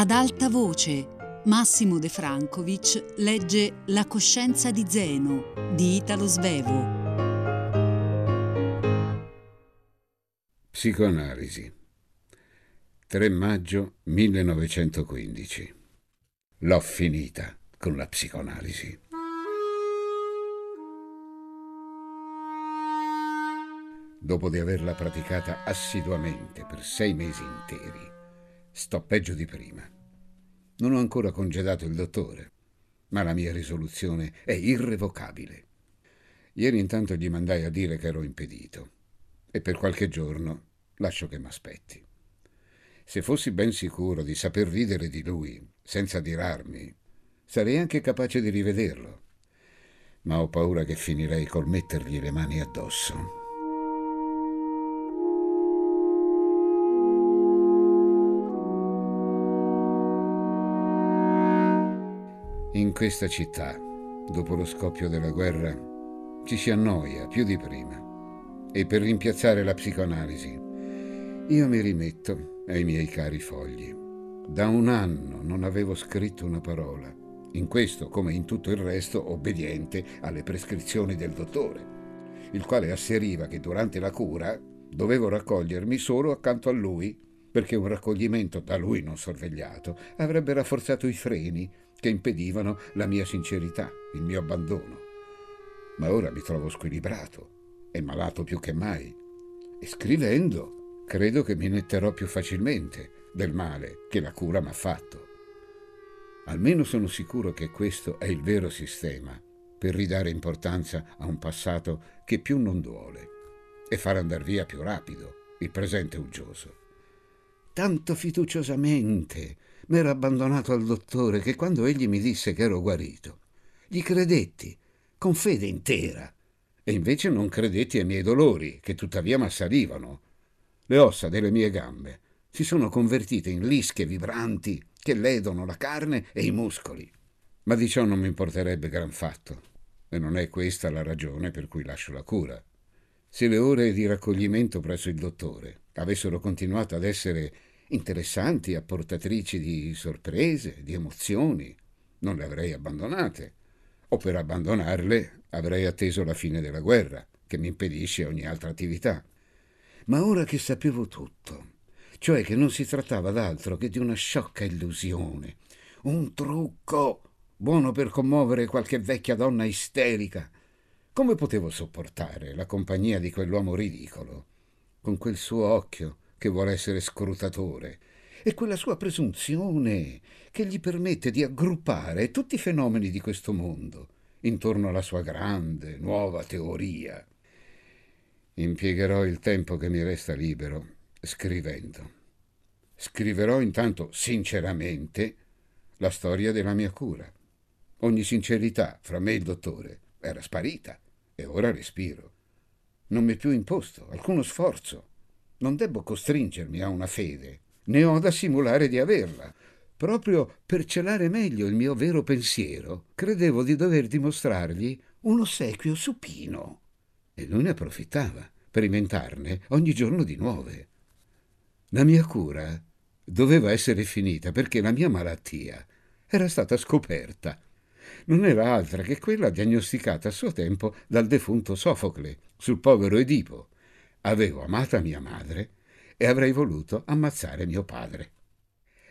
Ad alta voce, Massimo De Francovic legge La coscienza di Zeno di Italo Svevo. Psicoanalisi 3 maggio 1915 L'ho finita con la psicoanalisi. Dopo di averla praticata assiduamente per sei mesi interi, sto peggio di prima. Non ho ancora congedato il dottore, ma la mia risoluzione è irrevocabile. Ieri intanto gli mandai a dire che ero impedito e per qualche giorno lascio che m'aspetti. Se fossi ben sicuro di saper ridere di lui senza dirarmi, sarei anche capace di rivederlo. Ma ho paura che finirei col mettergli le mani addosso. In questa città, dopo lo scoppio della guerra, ci si annoia più di prima. E per rimpiazzare la psicoanalisi, io mi rimetto ai miei cari fogli. Da un anno non avevo scritto una parola, in questo come in tutto il resto obbediente alle prescrizioni del dottore, il quale asseriva che durante la cura dovevo raccogliermi solo accanto a lui, perché un raccoglimento da lui non sorvegliato avrebbe rafforzato i freni che impedivano la mia sincerità, il mio abbandono. Ma ora mi trovo squilibrato e malato più che mai. E scrivendo credo che mi netterò più facilmente del male che la cura m'ha fatto. Almeno sono sicuro che questo è il vero sistema per ridare importanza a un passato che più non duole e far andar via più rapido il presente uggioso. Tanto fiduciosamente m'ero abbandonato al dottore che quando egli mi disse che ero guarito, gli credetti, con fede intera, e invece non credetti ai miei dolori, che tuttavia m'assalivano. Le ossa delle mie gambe si sono convertite in lische vibranti che ledono la carne e i muscoli. Ma di ciò non mi importerebbe gran fatto, e non è questa la ragione per cui lascio la cura. Se le ore di raccoglimento presso il dottore avessero continuato ad essere interessanti, apportatrici di sorprese, di emozioni. Non le avrei abbandonate. O per abbandonarle avrei atteso la fine della guerra, che mi impedisce ogni altra attività. Ma ora che sapevo tutto, cioè che non si trattava d'altro che di una sciocca illusione, un trucco buono per commuovere qualche vecchia donna isterica, come potevo sopportare la compagnia di quell'uomo ridicolo, con quel suo occhio che vuole essere scrutatore, e quella sua presunzione che gli permette di aggruppare tutti i fenomeni di questo mondo intorno alla sua grande, nuova teoria. Impiegherò il tempo che mi resta libero scrivendo. Scriverò intanto sinceramente la storia della mia cura. Ogni sincerità fra me e il dottore era sparita e ora respiro. Non mi è più imposto alcuno sforzo non debbo costringermi a una fede, né ho da simulare di averla. Proprio per celare meglio il mio vero pensiero, credevo di dover dimostrargli un ossequio supino. E lui ne approfittava per inventarne ogni giorno di nuove. La mia cura doveva essere finita perché la mia malattia era stata scoperta. Non era altra che quella diagnosticata a suo tempo dal defunto Sofocle sul povero Edipo Avevo amata mia madre e avrei voluto ammazzare mio padre.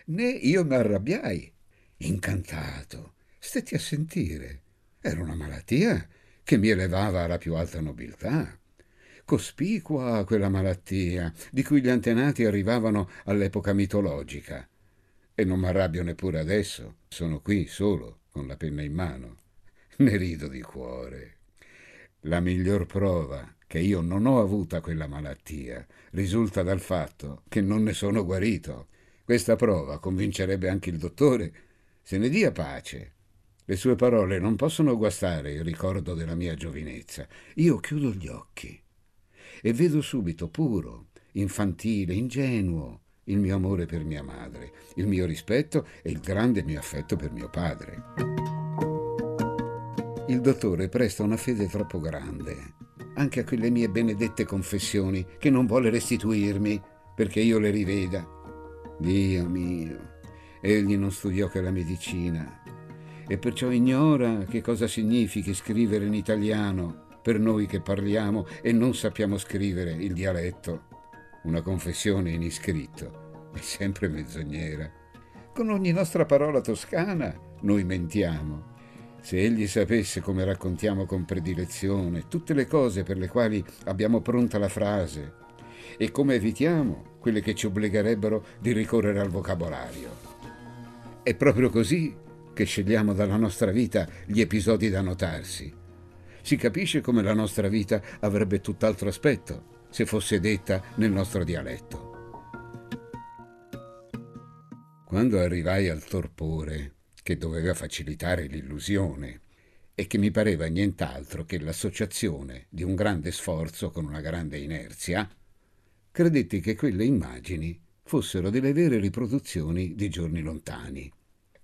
Né io mi arrabbiai. Incantato, stetti a sentire. Era una malattia che mi elevava alla più alta nobiltà. Cospicua quella malattia, di cui gli antenati arrivavano all'epoca mitologica. E non mi arrabbio neppure adesso, sono qui solo, con la penna in mano. Ne rido di cuore. La miglior prova che io non ho avuta quella malattia risulta dal fatto che non ne sono guarito. Questa prova convincerebbe anche il dottore. Se ne dia pace. Le sue parole non possono guastare il ricordo della mia giovinezza. Io chiudo gli occhi e vedo subito puro, infantile, ingenuo il mio amore per mia madre, il mio rispetto e il grande mio affetto per mio padre. Il dottore presta una fede troppo grande anche a quelle mie benedette confessioni che non vuole restituirmi perché io le riveda. Dio mio, egli non studiò che la medicina e perciò ignora che cosa significhi scrivere in italiano per noi che parliamo e non sappiamo scrivere il dialetto. Una confessione in iscritto è sempre menzognera. Con ogni nostra parola toscana noi mentiamo. Se egli sapesse come raccontiamo con predilezione tutte le cose per le quali abbiamo pronta la frase e come evitiamo quelle che ci obbligherebbero di ricorrere al vocabolario. È proprio così che scegliamo dalla nostra vita gli episodi da notarsi. Si capisce come la nostra vita avrebbe tutt'altro aspetto se fosse detta nel nostro dialetto. Quando arrivai al torpore, che doveva facilitare l'illusione, e che mi pareva nient'altro che l'associazione di un grande sforzo con una grande inerzia, credetti che quelle immagini fossero delle vere riproduzioni di giorni lontani.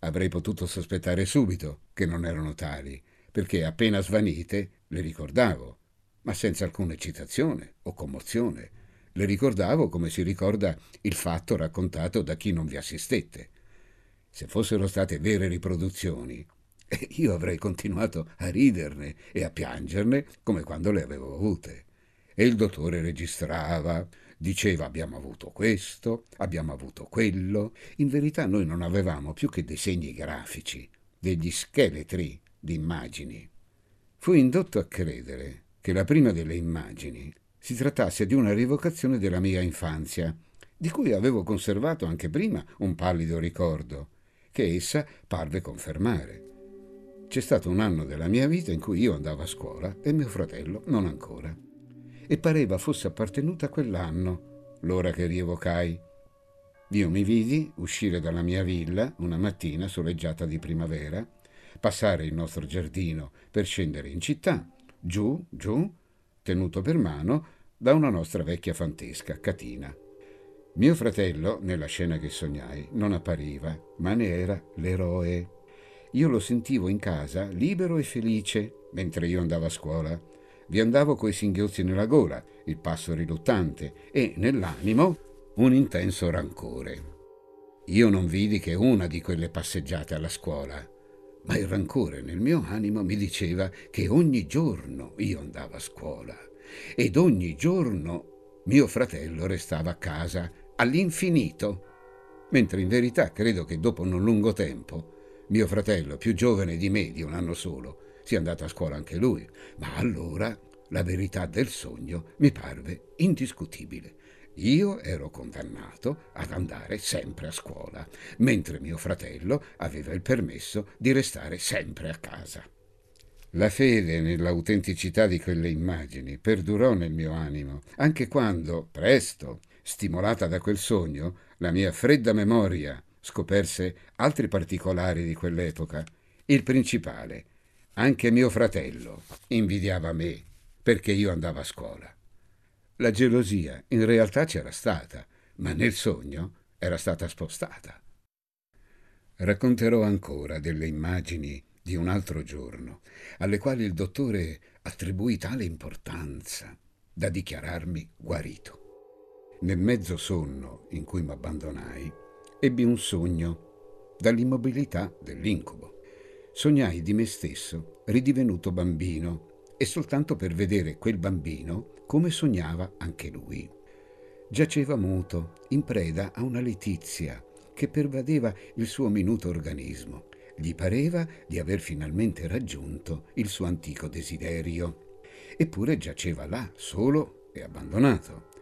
Avrei potuto sospettare subito che non erano tali, perché appena svanite le ricordavo, ma senza alcuna eccitazione o commozione. Le ricordavo come si ricorda il fatto raccontato da chi non vi assistette. Se fossero state vere riproduzioni, io avrei continuato a riderne e a piangerne come quando le avevo avute. E il dottore registrava, diceva abbiamo avuto questo, abbiamo avuto quello. In verità noi non avevamo più che dei segni grafici, degli scheletri di immagini. Fui indotto a credere che la prima delle immagini si trattasse di una rivocazione della mia infanzia, di cui avevo conservato anche prima un pallido ricordo, che essa parve confermare. C'è stato un anno della mia vita in cui io andavo a scuola e mio fratello non ancora e pareva fosse appartenuta a quell'anno, l'ora che rievocai. Io mi vidi uscire dalla mia villa una mattina soleggiata di primavera, passare il nostro giardino per scendere in città, giù, giù, tenuto per mano da una nostra vecchia fantesca, Catina. Mio fratello, nella scena che sognai, non appariva, ma ne era l'eroe. Io lo sentivo in casa, libero e felice, mentre io andavo a scuola vi andavo coi singhiozzi nella gola, il passo riluttante e nell'animo un intenso rancore. Io non vidi che una di quelle passeggiate alla scuola, ma il rancore nel mio animo mi diceva che ogni giorno io andavo a scuola ed ogni giorno mio fratello restava a casa all'infinito, mentre in verità credo che dopo non lungo tempo mio fratello, più giovane di me di un anno solo, sia andato a scuola anche lui, ma allora la verità del sogno mi parve indiscutibile. Io ero condannato ad andare sempre a scuola, mentre mio fratello aveva il permesso di restare sempre a casa. La fede nell'autenticità di quelle immagini perdurò nel mio animo, anche quando, presto, stimolata da quel sogno, la mia fredda memoria scoperse altri particolari di quell'epoca. Il principale, anche mio fratello invidiava me perché io andavo a scuola. La gelosia in realtà c'era stata, ma nel sogno era stata spostata. Racconterò ancora delle immagini di un altro giorno, alle quali il dottore attribuì tale importanza da dichiararmi guarito. Nel mezzo sonno in cui mi abbandonai, ebbi un sogno dall'immobilità dell'incubo sognai di me stesso ridivenuto bambino e soltanto per vedere quel bambino come sognava anche lui. Giaceva muto, in preda a una letizia che pervadeva il suo minuto organismo. Gli pareva di aver finalmente raggiunto il suo antico desiderio. Eppure giaceva là, solo e abbandonato.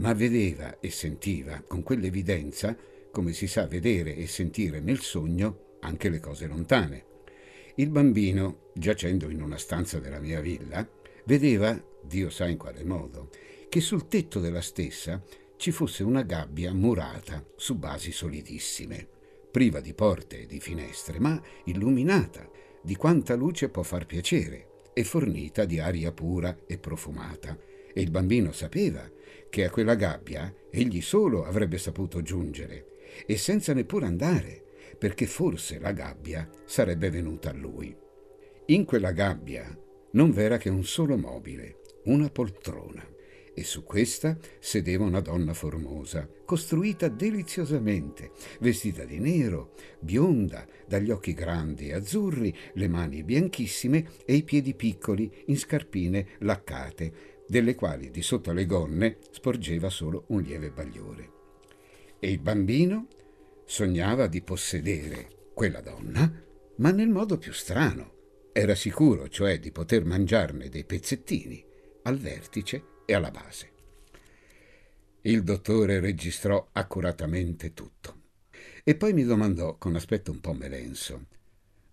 Ma vedeva e sentiva con quell'evidenza, come si sa vedere e sentire nel sogno, anche le cose lontane. Il bambino, giacendo in una stanza della mia villa, vedeva, Dio sa in quale modo, che sul tetto della stessa ci fosse una gabbia murata su basi solidissime, priva di porte e di finestre, ma illuminata di quanta luce può far piacere e fornita di aria pura e profumata. E il bambino sapeva che a quella gabbia egli solo avrebbe saputo giungere e senza neppure andare, perché forse la gabbia sarebbe venuta a lui. In quella gabbia non v'era che un solo mobile, una poltrona, e su questa sedeva una donna formosa, costruita deliziosamente, vestita di nero, bionda, dagli occhi grandi e azzurri, le mani bianchissime e i piedi piccoli in scarpine laccate, delle quali di sotto alle gonne sporgeva solo un lieve bagliore. E il bambino sognava di possedere quella donna, ma nel modo più strano. Era sicuro, cioè, di poter mangiarne dei pezzettini al vertice e alla base. Il dottore registrò accuratamente tutto e poi mi domandò con aspetto un po' melenso: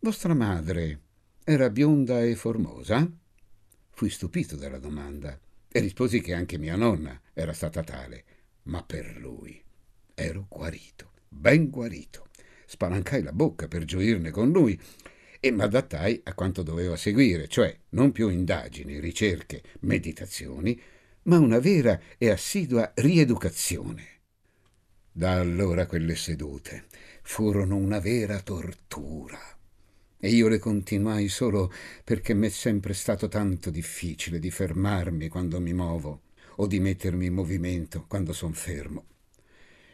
Vostra madre era bionda e formosa? Fui stupito dalla domanda e risposi che anche mia nonna era stata tale, ma per lui ero guarito, ben guarito. Spalancai la bocca per gioirne con lui e m'adattai a quanto doveva seguire, cioè non più indagini, ricerche, meditazioni, ma una vera e assidua rieducazione. Da allora quelle sedute furono una vera tortura. E io le continuai solo perché m'è sempre stato tanto difficile di fermarmi quando mi muovo o di mettermi in movimento quando son fermo.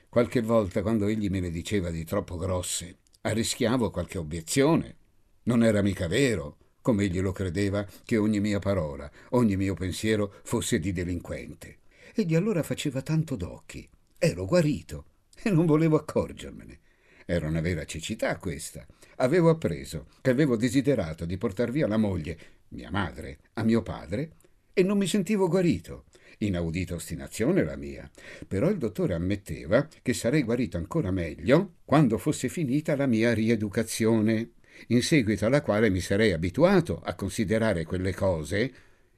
Qualche volta, quando egli me le diceva di troppo grosse, arrischiavo qualche obiezione. Non era mica vero come egli lo credeva, che ogni mia parola, ogni mio pensiero fosse di delinquente. Egli allora faceva tanto d'occhi. Ero guarito e non volevo accorgermene. Era una vera cecità questa. Avevo appreso che avevo desiderato di portar via la moglie, mia madre, a mio padre e non mi sentivo guarito. Inaudita ostinazione la mia. Però il dottore ammetteva che sarei guarito ancora meglio quando fosse finita la mia rieducazione in seguito alla quale mi sarei abituato a considerare quelle cose,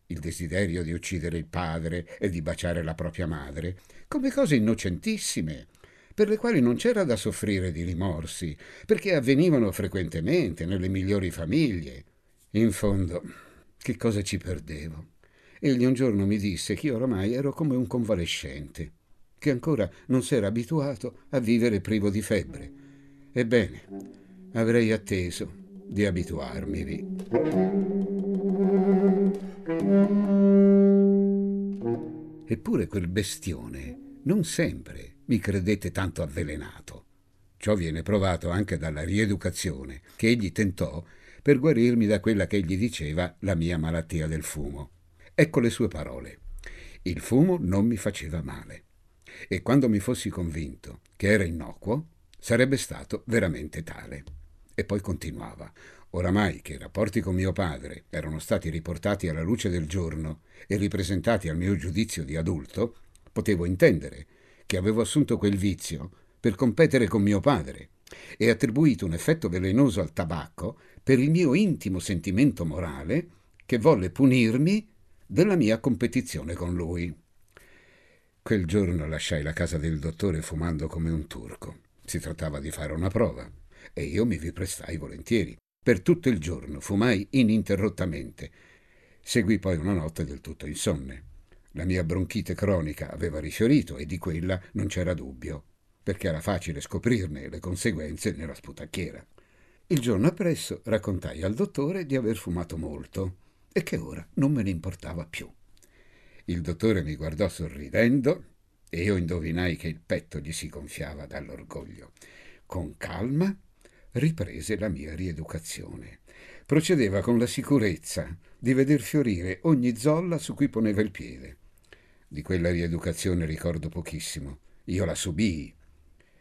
il desiderio di uccidere il padre e di baciare la propria madre, come cose innocentissime, per le quali non c'era da soffrire di rimorsi, perché avvenivano frequentemente nelle migliori famiglie. In fondo, che cosa ci perdevo? Egli un giorno mi disse che io oramai ero come un convalescente, che ancora non s'era abituato a vivere privo di febbre. Ebbene, avrei atteso di abituarmivi. Eppure quel bestione non sempre mi credette tanto avvelenato. Ciò viene provato anche dalla rieducazione che egli tentò per guarirmi da quella che egli diceva la mia malattia del fumo. Ecco le sue parole. Il fumo non mi faceva male e quando mi fossi convinto che era innocuo, sarebbe stato veramente tale. E poi continuava. Oramai che i rapporti con mio padre erano stati riportati alla luce del giorno e ripresentati al mio giudizio di adulto, potevo intendere che avevo assunto quel vizio per competere con mio padre e attribuito un effetto velenoso al tabacco per il mio intimo sentimento morale che volle punirmi della mia competizione con lui. Quel giorno lasciai la casa del dottore fumando come un turco. Si trattava di fare una prova e io mi vi prestai volentieri. Per tutto il giorno fumai ininterrottamente. Seguì poi una notte del tutto insonne. La mia bronchite cronica aveva rifiorito e di quella non c'era dubbio, perché era facile scoprirne le conseguenze nella sputacchiera. Il giorno appresso raccontai al dottore di aver fumato molto e che ora non me ne importava più. Il dottore mi guardò sorridendo e io indovinai che il petto gli si gonfiava dall'orgoglio. Con calma riprese la mia rieducazione. Procedeva con la sicurezza di veder fiorire ogni zolla su cui poneva il piede. Di quella rieducazione ricordo pochissimo. Io la subii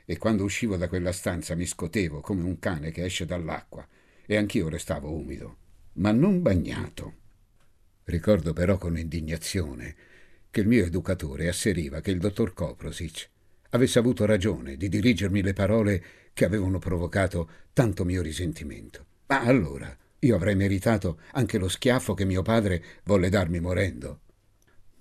e quando uscivo da quella stanza mi scotevo come un cane che esce dall'acqua e anch'io restavo umido, ma non bagnato. Ricordo però con indignazione che il mio educatore asseriva che il dottor Koprosic avesse avuto ragione di dirigermi le parole che avevano provocato tanto mio risentimento. Ma allora io avrei meritato anche lo schiaffo che mio padre volle darmi morendo.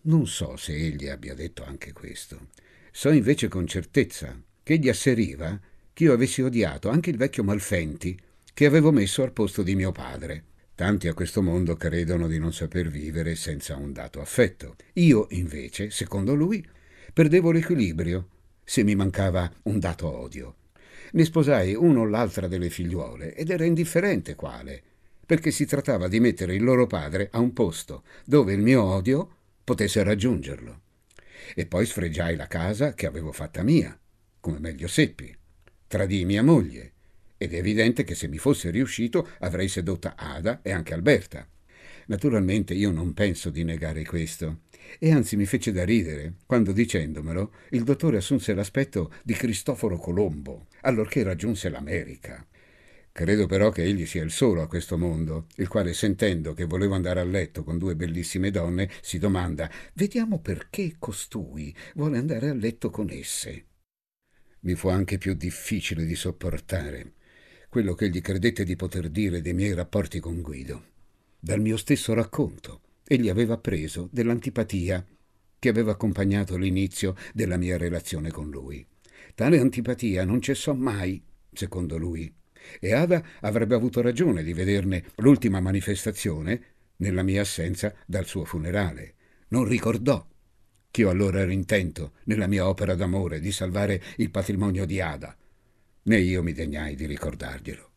Non so se egli abbia detto anche questo. So invece con certezza che egli asseriva che io avessi odiato anche il vecchio Malfenti che avevo messo al posto di mio padre. Tanti a questo mondo credono di non saper vivere senza un dato affetto. Io, invece, secondo lui, perdevo l'equilibrio se mi mancava un dato odio. Ne sposai uno o l'altra delle figliuole ed era indifferente quale, perché si trattava di mettere il loro padre a un posto dove il mio odio potesse raggiungerlo. E poi sfregiai la casa che avevo fatta mia, come meglio seppi. Tradii mia moglie. Ed è evidente che se mi fosse riuscito avrei sedotta Ada e anche Alberta. Naturalmente io non penso di negare questo. E anzi mi fece da ridere quando, dicendomelo, il dottore assunse l'aspetto di Cristoforo Colombo, allorché raggiunse l'America. Credo però che egli sia il solo a questo mondo, il quale, sentendo che volevo andare a letto con due bellissime donne, si domanda Vediamo perché costui vuole andare a letto con esse. Mi fu anche più difficile di sopportare quello che egli credette di poter dire dei miei rapporti con Guido. Dal mio stesso racconto, egli aveva preso dell'antipatia che aveva accompagnato l'inizio della mia relazione con lui. Tale antipatia non cessò mai, secondo lui, e Ada avrebbe avuto ragione di vederne l'ultima manifestazione nella mia assenza dal suo funerale. Non ricordò che io allora ero intento, nella mia opera d'amore, di salvare il patrimonio di Ada, né io mi degnai di ricordarglielo.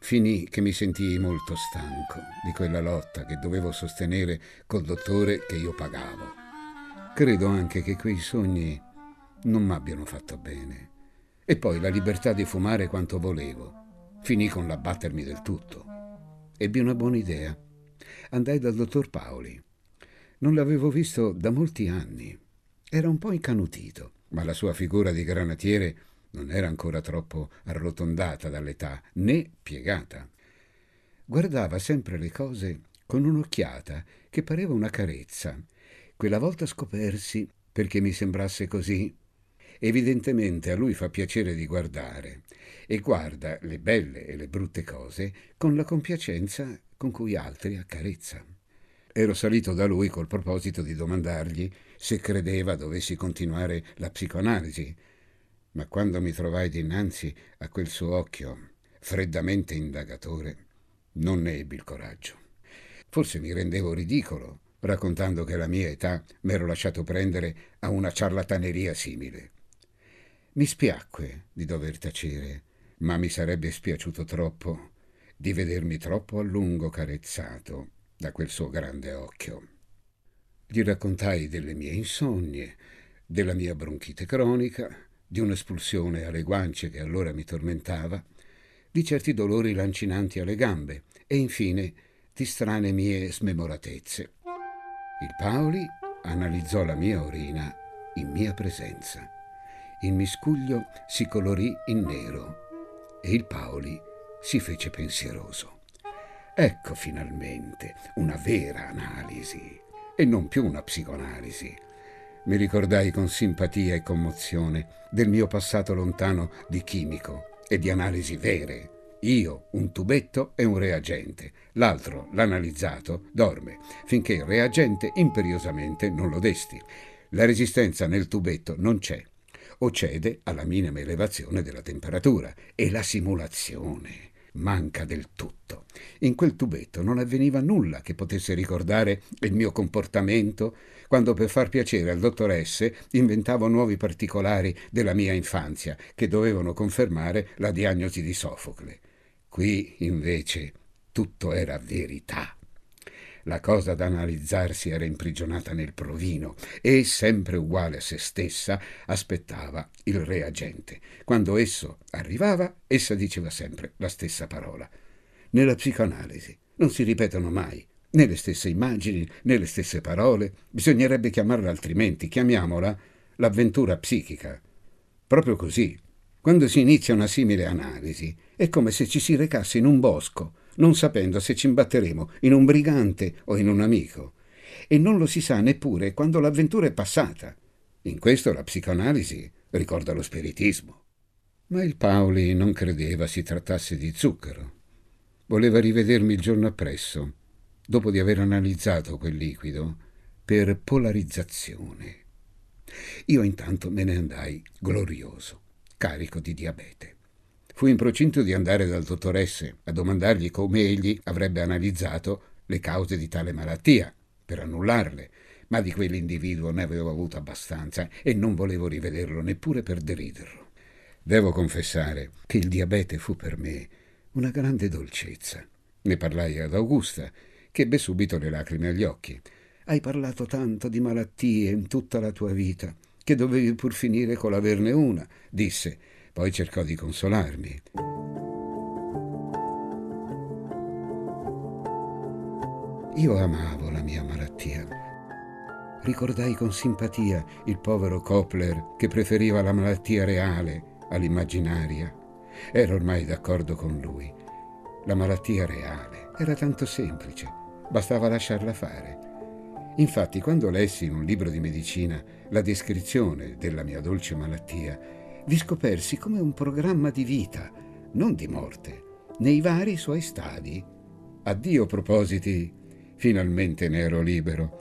Finì che mi sentii molto stanco di quella lotta che dovevo sostenere col dottore che io pagavo. Credo anche che quei sogni non m'abbiano fatto bene. E poi la libertà di fumare quanto volevo. Finì con l'abbattermi del tutto. Ebbi una buona idea. Andai dal dottor Paoli. Non l'avevo visto da molti anni. Era un po' incanutito, ma la sua figura di granatiere non era ancora troppo arrotondata dall'età, né piegata. Guardava sempre le cose con un'occhiata che pareva una carezza. Quella volta scopersi perché mi sembrasse così. Evidentemente a lui fa piacere di guardare e guarda le belle e le brutte cose con la compiacenza con cui altri accarezza. Ero salito da lui col proposito di domandargli se credeva dovessi continuare la psicoanalisi, ma quando mi trovai dinanzi a quel suo occhio freddamente indagatore, non ne ebbi il coraggio. Forse mi rendevo ridicolo raccontando che alla mia età m'ero lasciato prendere a una ciarlataneria simile. Mi spiacque di dover tacere, ma mi sarebbe spiaciuto troppo di vedermi troppo a lungo carezzato da quel suo grande occhio. Gli raccontai delle mie insonnie, della mia bronchite cronica, di un'espulsione alle guance che allora mi tormentava, di certi dolori lancinanti alle gambe e infine di strane mie smemoratezze. Il Paoli analizzò la mia urina in mia presenza. Il miscuglio si colorì in nero e il Paoli si fece pensieroso. Ecco finalmente una vera analisi e non più una psicoanalisi mi ricordai con simpatia e commozione del mio passato lontano di chimico e di analisi vere. Io, un tubetto e un reagente. L'altro, l'analizzato, dorme, finché il reagente imperiosamente non lo desti. La resistenza nel tubetto non c'è, o cede alla minima elevazione della temperatura, e la simulazione manca del tutto. In quel tubetto non avveniva nulla che potesse ricordare il mio comportamento quando per far piacere al dottor S inventavo nuovi particolari della mia infanzia che dovevano confermare la diagnosi di Sofocle. Qui, invece, tutto era verità. La cosa da analizzarsi era imprigionata nel provino e, sempre uguale a se stessa, aspettava il reagente. Quando esso arrivava, essa diceva sempre la stessa parola. Nella psicoanalisi non si ripetono mai né le stesse immagini, né le stesse parole. Bisognerebbe chiamarla altrimenti. Chiamiamola l'avventura psichica. Proprio così. Quando si inizia una simile analisi, è come se ci si recasse in un bosco, non sapendo se ci imbatteremo in un brigante o in un amico. E non lo si sa neppure quando l'avventura è passata. In questo la psicoanalisi ricorda lo spiritismo. Ma il Paoli non credeva si trattasse di zucchero. Voleva rivedermi il giorno appresso dopo di aver analizzato quel liquido, per polarizzazione. Io intanto me ne andai glorioso, carico di diabete. Fui in procinto di andare dal dottor S a domandargli come egli avrebbe analizzato le cause di tale malattia, per annullarle, ma di quell'individuo ne avevo avuto abbastanza e non volevo rivederlo neppure per deriderlo. Devo confessare che il diabete fu per me una grande dolcezza. Ne parlai ad Augusta che ebbe subito le lacrime agli occhi. Hai parlato tanto di malattie in tutta la tua vita, che dovevi pur finire con l'averne una, disse. Poi cercò di consolarmi. Io amavo la mia malattia. Ricordai con simpatia il povero Kopler che preferiva la malattia reale all'immaginaria. Ero ormai d'accordo con lui. La malattia reale era tanto semplice, bastava lasciarla fare. Infatti, quando lessi in un libro di medicina la descrizione della mia dolce malattia, vi scopersi come un programma di vita, non di morte, nei vari suoi stadi. Addio propositi, finalmente ne ero libero.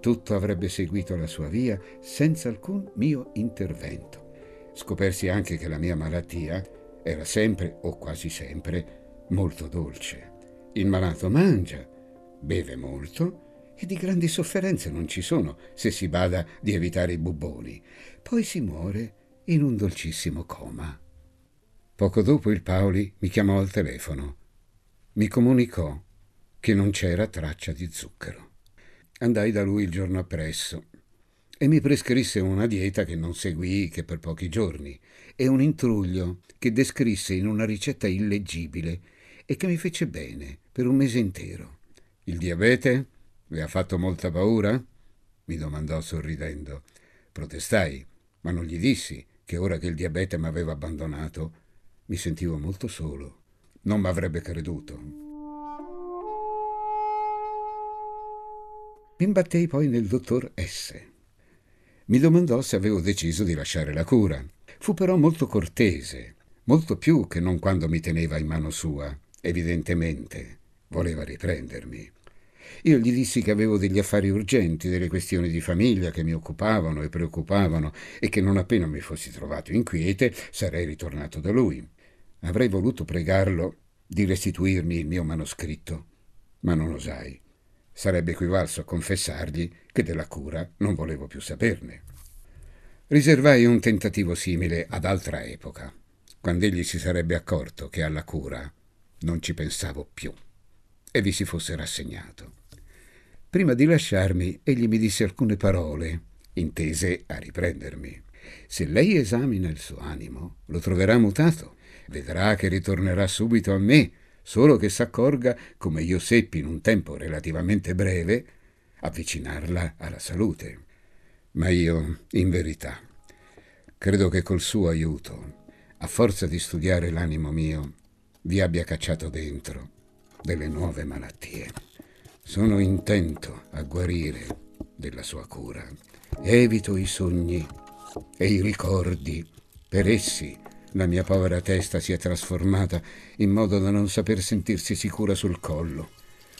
Tutto avrebbe seguito la sua via senza alcun mio intervento. Scopersi anche che la mia malattia era sempre, o quasi sempre, molto dolce. Il malato mangia, beve molto e di grandi sofferenze non ci sono se si bada di evitare i bubboni. Poi si muore in un dolcissimo coma. Poco dopo il Paoli mi chiamò al telefono. Mi comunicò che non c'era traccia di zucchero. Andai da lui il giorno appresso e mi prescrisse una dieta che non seguii che per pochi giorni e un intruglio che descrisse in una ricetta illeggibile e che mi fece bene per un mese intero. Il diabete? Le ha fatto molta paura? mi domandò sorridendo. Protestai, ma non gli dissi che ora che il diabete mi aveva abbandonato mi sentivo molto solo. Non mi avrebbe creduto. Mi imbattei poi nel dottor S mi domandò se avevo deciso di lasciare la cura. Fu però molto cortese, molto più che non quando mi teneva in mano sua. Evidentemente voleva riprendermi. Io gli dissi che avevo degli affari urgenti, delle questioni di famiglia che mi occupavano e preoccupavano e che non appena mi fossi trovato in quiete sarei ritornato da lui. Avrei voluto pregarlo di restituirmi il mio manoscritto, ma non osai. Sarebbe equivalso a confessargli che della cura non volevo più saperne. Riservai un tentativo simile ad altra epoca, quando egli si sarebbe accorto che alla cura non ci pensavo più e vi si fosse rassegnato. Prima di lasciarmi, egli mi disse alcune parole, intese a riprendermi. Se lei esamina il suo animo, lo troverà mutato. Vedrà che ritornerà subito a me solo che s'accorga, come io seppi in un tempo relativamente breve, avvicinarla alla salute. Ma io, in verità, credo che col suo aiuto, a forza di studiare l'animo mio, vi abbia cacciato dentro delle nuove malattie. Sono intento a guarire della sua cura. Evito i sogni e i ricordi. Per essi la mia povera testa si è trasformata in modo da non saper sentirsi sicura sul collo.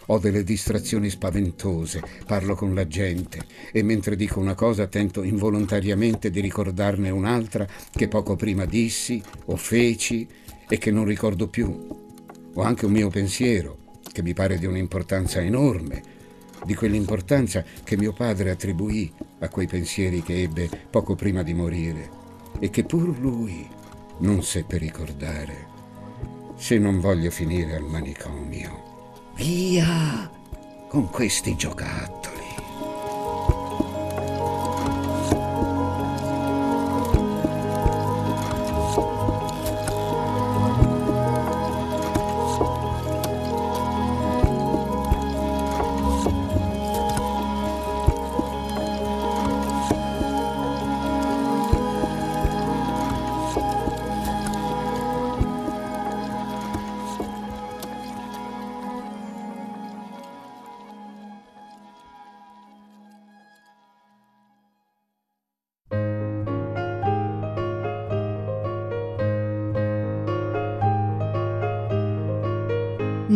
Ho delle distrazioni spaventose, parlo con la gente e mentre dico una cosa tento involontariamente di ricordarne un'altra che poco prima dissi o feci e che non ricordo più. Ho anche un mio pensiero che mi pare di un'importanza enorme, di quell'importanza che mio padre attribuì a quei pensieri che ebbe poco prima di morire e che pur lui non seppe ricordare. Se non voglio finire al manicomio, via con questi giocattoli.